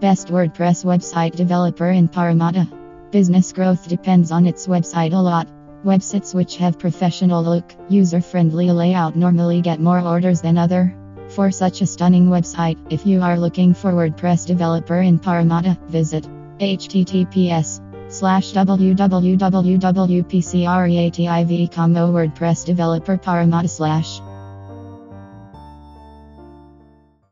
Best WordPress website developer in Parramatta. Business growth depends on its website a lot. Websites which have professional look, user-friendly layout normally get more orders than other. For such a stunning website, if you are looking for WordPress developer in Parramatta, visit https slash www.wpcreative.com WordPress developer Parramatta slash